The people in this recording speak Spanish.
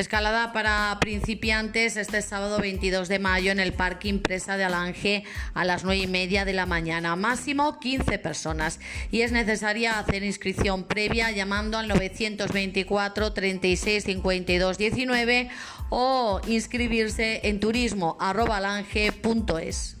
Escalada para principiantes este sábado 22 de mayo en el Parque Impresa de Alange a las 9 y media de la mañana. Máximo 15 personas. Y es necesaria hacer inscripción previa llamando al 924 36 52 19 o inscribirse en turismo.alange.es.